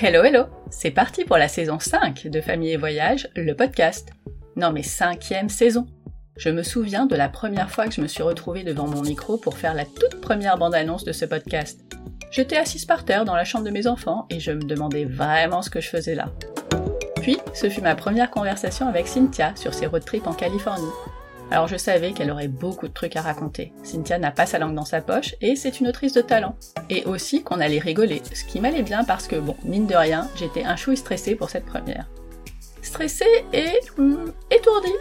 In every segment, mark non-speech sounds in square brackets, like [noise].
Hello hello, c'est parti pour la saison 5 de Famille et Voyage, le podcast. Non mais cinquième saison. Je me souviens de la première fois que je me suis retrouvée devant mon micro pour faire la toute première bande-annonce de ce podcast. J'étais assise par terre dans la chambre de mes enfants et je me demandais vraiment ce que je faisais là. Puis, ce fut ma première conversation avec Cynthia sur ses road trips en Californie. Alors je savais qu'elle aurait beaucoup de trucs à raconter. Cynthia n'a pas sa langue dans sa poche et c'est une autrice de talent. Et aussi qu'on allait rigoler, ce qui m'allait bien parce que, bon, mine de rien, j'étais un chouille stressée pour cette première. Stressée et hum, étourdie.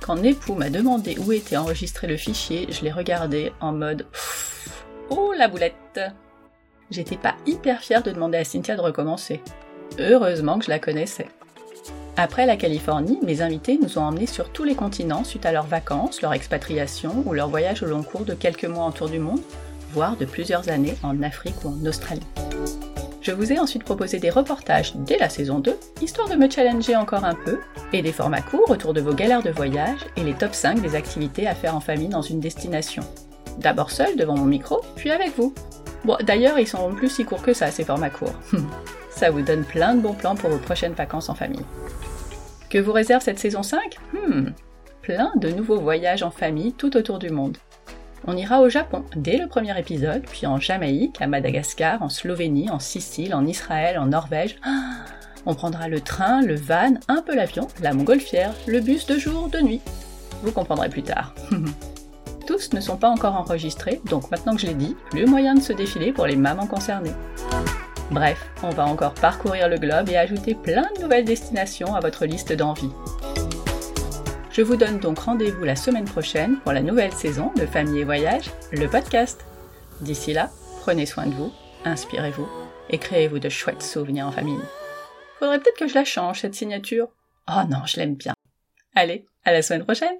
Quand Nepou m'a demandé où était enregistré le fichier, je l'ai regardé en mode Oh la boulette J'étais pas hyper fière de demander à Cynthia de recommencer. Heureusement que je la connaissais. Après la Californie, mes invités nous ont emmenés sur tous les continents suite à leurs vacances, leur expatriation ou leur voyage au long cours de quelques mois en tour du monde, voire de plusieurs années en Afrique ou en Australie. Je vous ai ensuite proposé des reportages dès la saison 2, histoire de me challenger encore un peu, et des formats courts autour de vos galères de voyage et les top 5 des activités à faire en famille dans une destination. D'abord seul devant mon micro, puis avec vous. Bon, d'ailleurs, ils sont plus si courts que ça, ces formats courts. [laughs] ça vous donne plein de bons plans pour vos prochaines vacances en famille. Que vous réserve cette saison 5 Hmm, plein de nouveaux voyages en famille tout autour du monde. On ira au Japon dès le premier épisode, puis en Jamaïque, à Madagascar, en Slovénie, en Sicile, en Israël, en Norvège. on prendra le train, le van, un peu l'avion, la montgolfière, le bus de jour, de nuit. Vous comprendrez plus tard. [laughs] Tous ne sont pas encore enregistrés, donc maintenant que je l'ai dit, plus moyen de se défiler pour les mamans concernées. Bref, on va encore parcourir le globe et ajouter plein de nouvelles destinations à votre liste d'envie. Je vous donne donc rendez-vous la semaine prochaine pour la nouvelle saison de Famille et Voyage, le podcast. D'ici là, prenez soin de vous, inspirez-vous et créez-vous de chouettes souvenirs en famille. Faudrait peut-être que je la change, cette signature. Oh non, je l'aime bien. Allez, à la semaine prochaine